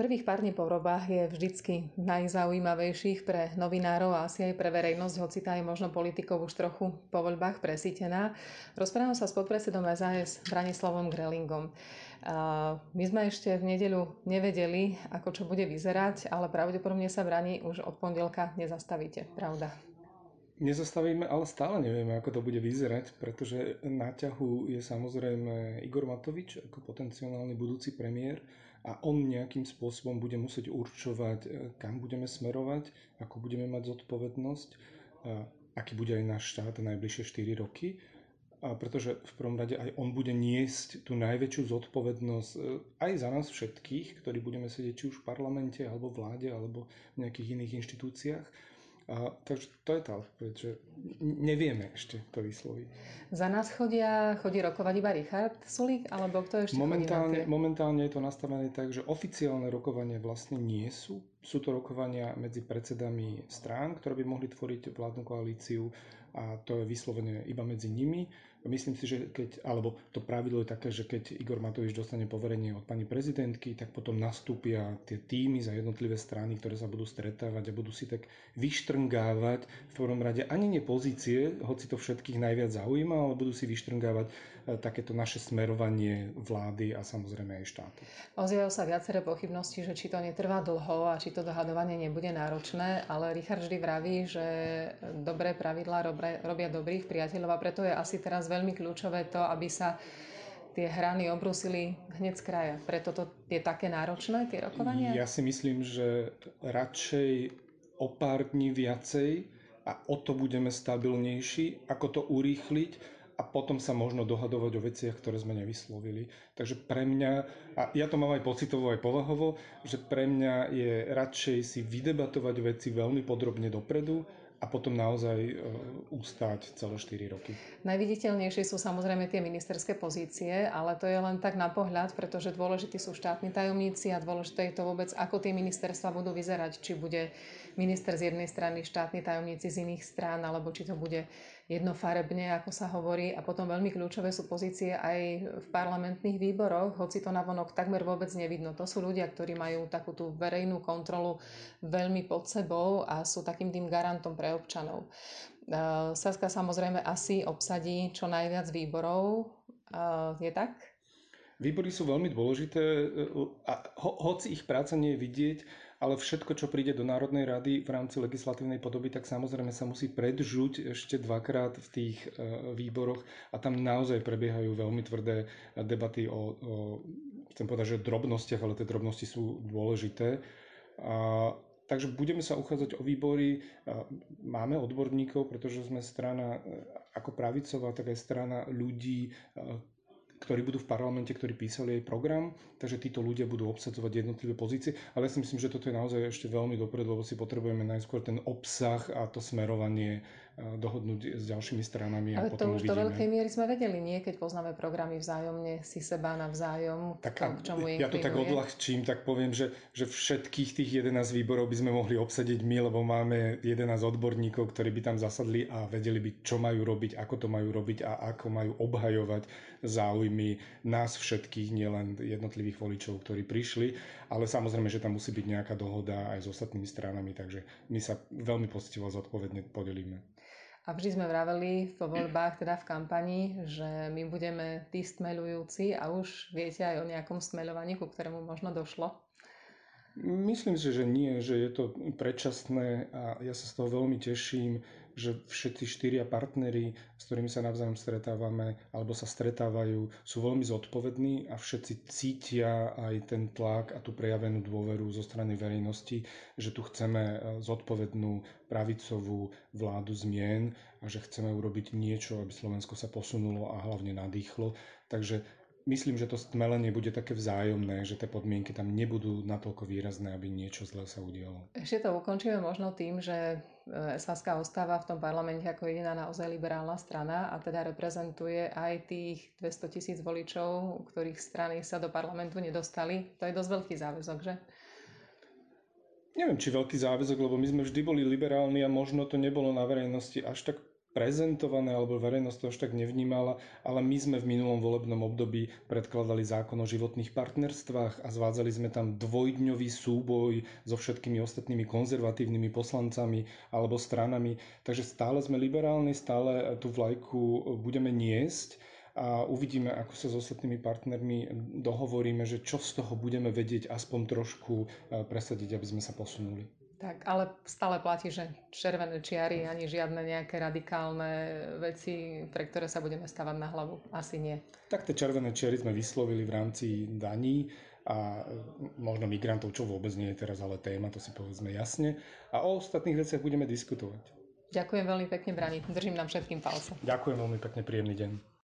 prvých pár dní po voľbách je vždycky najzaujímavejších pre novinárov a asi aj pre verejnosť, hoci tá je možno politikov už trochu po voľbách presítená. Rozprávam sa s podpredsedom SAS Branislavom Grelingom. My sme ešte v nedeľu nevedeli, ako čo bude vyzerať, ale pravdepodobne sa Brani už od pondelka nezastavíte, pravda? Nezastavíme, ale stále nevieme, ako to bude vyzerať, pretože na ťahu je samozrejme Igor Matovič ako potenciálny budúci premiér a on nejakým spôsobom bude musieť určovať, e, kam budeme smerovať, ako budeme mať zodpovednosť, aký bude aj náš štát najbližšie 4 roky. A pretože v prvom rade aj on bude niesť tú najväčšiu zodpovednosť e, aj za nás všetkých, ktorí budeme sedieť či už v parlamente, alebo vláde, alebo v nejakých iných inštitúciách a, takže to je tá odpoveď, že nevieme ešte to vysloviť. Za nás chodia, chodí rokovať iba Richard Sulík, alebo kto ešte momentálne, chodí momentálne je to nastavené tak, že oficiálne rokovania vlastne nie sú. Sú to rokovania medzi predsedami strán, ktoré by mohli tvoriť vládnu koalíciu a to je vyslovene iba medzi nimi. Myslím si, že keď, alebo to pravidlo je také, že keď Igor Matovič dostane poverenie od pani prezidentky, tak potom nastúpia tie týmy za jednotlivé strany, ktoré sa budú stretávať a budú si tak vyštrngávať v prvom rade ani nie pozície, hoci to všetkých najviac zaujíma, ale budú si vyštrngávať e, takéto naše smerovanie vlády a samozrejme aj štátu. Ozývajú sa viaceré pochybnosti, že či to netrvá dlho a či to dohadovanie nebude náročné, ale Richard vždy vraví, že dobré pravidlá robia dobrých priateľov a preto je asi teraz veľmi kľúčové to, aby sa tie hrany obrusili hneď z kraja. Preto to je také náročné, tie rokovania? Ja si myslím, že radšej o pár dní viacej a o to budeme stabilnejší, ako to urýchliť a potom sa možno dohadovať o veciach, ktoré sme nevyslovili. Takže pre mňa, a ja to mám aj pocitovo, aj povahovo, že pre mňa je radšej si vydebatovať veci veľmi podrobne dopredu, a potom naozaj e, ústať celé 4 roky. Najviditeľnejšie sú samozrejme tie ministerské pozície, ale to je len tak na pohľad, pretože dôležití sú štátni tajomníci a dôležité je to vôbec, ako tie ministerstva budú vyzerať. Či bude minister z jednej strany, štátni tajomníci z iných strán, alebo či to bude jednofarebne, ako sa hovorí. A potom veľmi kľúčové sú pozície aj v parlamentných výboroch, hoci to navonok takmer vôbec nevidno. To sú ľudia, ktorí majú takú tú verejnú kontrolu veľmi pod sebou a sú takým tým garantom pre občanov. Saska samozrejme asi obsadí čo najviac výborov. Je tak? Výbory sú veľmi dôležité a ho, hoci ich práca nie je vidieť, ale všetko, čo príde do Národnej rady v rámci legislatívnej podoby, tak samozrejme sa musí predžuť ešte dvakrát v tých e, výboroch a tam naozaj prebiehajú veľmi tvrdé debaty o, o chcem povedať, že drobnostiach, ale tie drobnosti sú dôležité. A, takže budeme sa uchádzať o výbory. Máme odborníkov, pretože sme strana e, ako pravicová, tak aj strana ľudí, e, ktorí budú v parlamente, ktorí písali aj program, takže títo ľudia budú obsadzovať jednotlivé pozície. Ale ja si myslím, že toto je naozaj ešte veľmi dopredu, lebo si potrebujeme najskôr ten obsah a to smerovanie dohodnúť s ďalšími stranami. Ale a potom to už uvidíme. do veľkej miery sme vedeli, nie? Keď poznáme programy vzájomne si seba navzájom, tak to, k čomu Ja to tak odľahčím, tak poviem, že, že všetkých tých 11 výborov by sme mohli obsadiť my, lebo máme 11 odborníkov, ktorí by tam zasadli a vedeli by, čo majú robiť, ako to majú robiť a ako majú obhajovať záujmy nás všetkých, nielen jednotlivých voličov, ktorí prišli, ale samozrejme, že tam musí byť nejaká dohoda aj s ostatnými stranami, takže my sa veľmi poctivo zodpovedne podelíme. A vždy sme vraveli v voľbách, teda v kampani, že my budeme tí stmelujúci a už viete aj o nejakom smeľovaní, ku ktorému možno došlo. Myslím si, že nie, že je to predčasné a ja sa z toho veľmi teším, že všetci štyria partnery, s ktorými sa navzájom stretávame alebo sa stretávajú, sú veľmi zodpovední a všetci cítia aj ten tlak a tú prejavenú dôveru zo strany verejnosti, že tu chceme e, zodpovednú pravicovú vládu zmien a že chceme urobiť niečo, aby Slovensko sa posunulo a hlavne nadýchlo. Takže myslím, že to stmelenie bude také vzájomné, že tie podmienky tam nebudú natoľko výrazné, aby niečo zlé sa udialo. Ešte to ukončíme možno tým, že e, Saska ostáva v tom parlamente ako jediná naozaj liberálna strana a teda reprezentuje aj tých 200 tisíc voličov, ktorých strany sa do parlamentu nedostali. To je dosť veľký záväzok, že? Neviem, či veľký záväzok, lebo my sme vždy boli liberálni a možno to nebolo na verejnosti až tak prezentované alebo verejnosť to až tak nevnímala, ale my sme v minulom volebnom období predkladali zákon o životných partnerstvách a zvádzali sme tam dvojdňový súboj so všetkými ostatnými konzervatívnymi poslancami alebo stranami. Takže stále sme liberálni, stále tú vlajku budeme niesť a uvidíme, ako sa s ostatnými partnermi dohovoríme, že čo z toho budeme vedieť aspoň trošku eh, presadiť, aby sme sa posunuli. Tak, ale stále platí, že červené čiary ani žiadne nejaké radikálne veci, pre ktoré sa budeme stavať na hlavu. Asi nie. Tak tie červené čiary sme vyslovili v rámci daní a možno migrantov, čo vôbec nie je teraz ale téma, to si povedzme jasne. A o ostatných veciach budeme diskutovať. Ďakujem veľmi pekne, Brani. Držím nám všetkým palce. Ďakujem veľmi pekne, príjemný deň.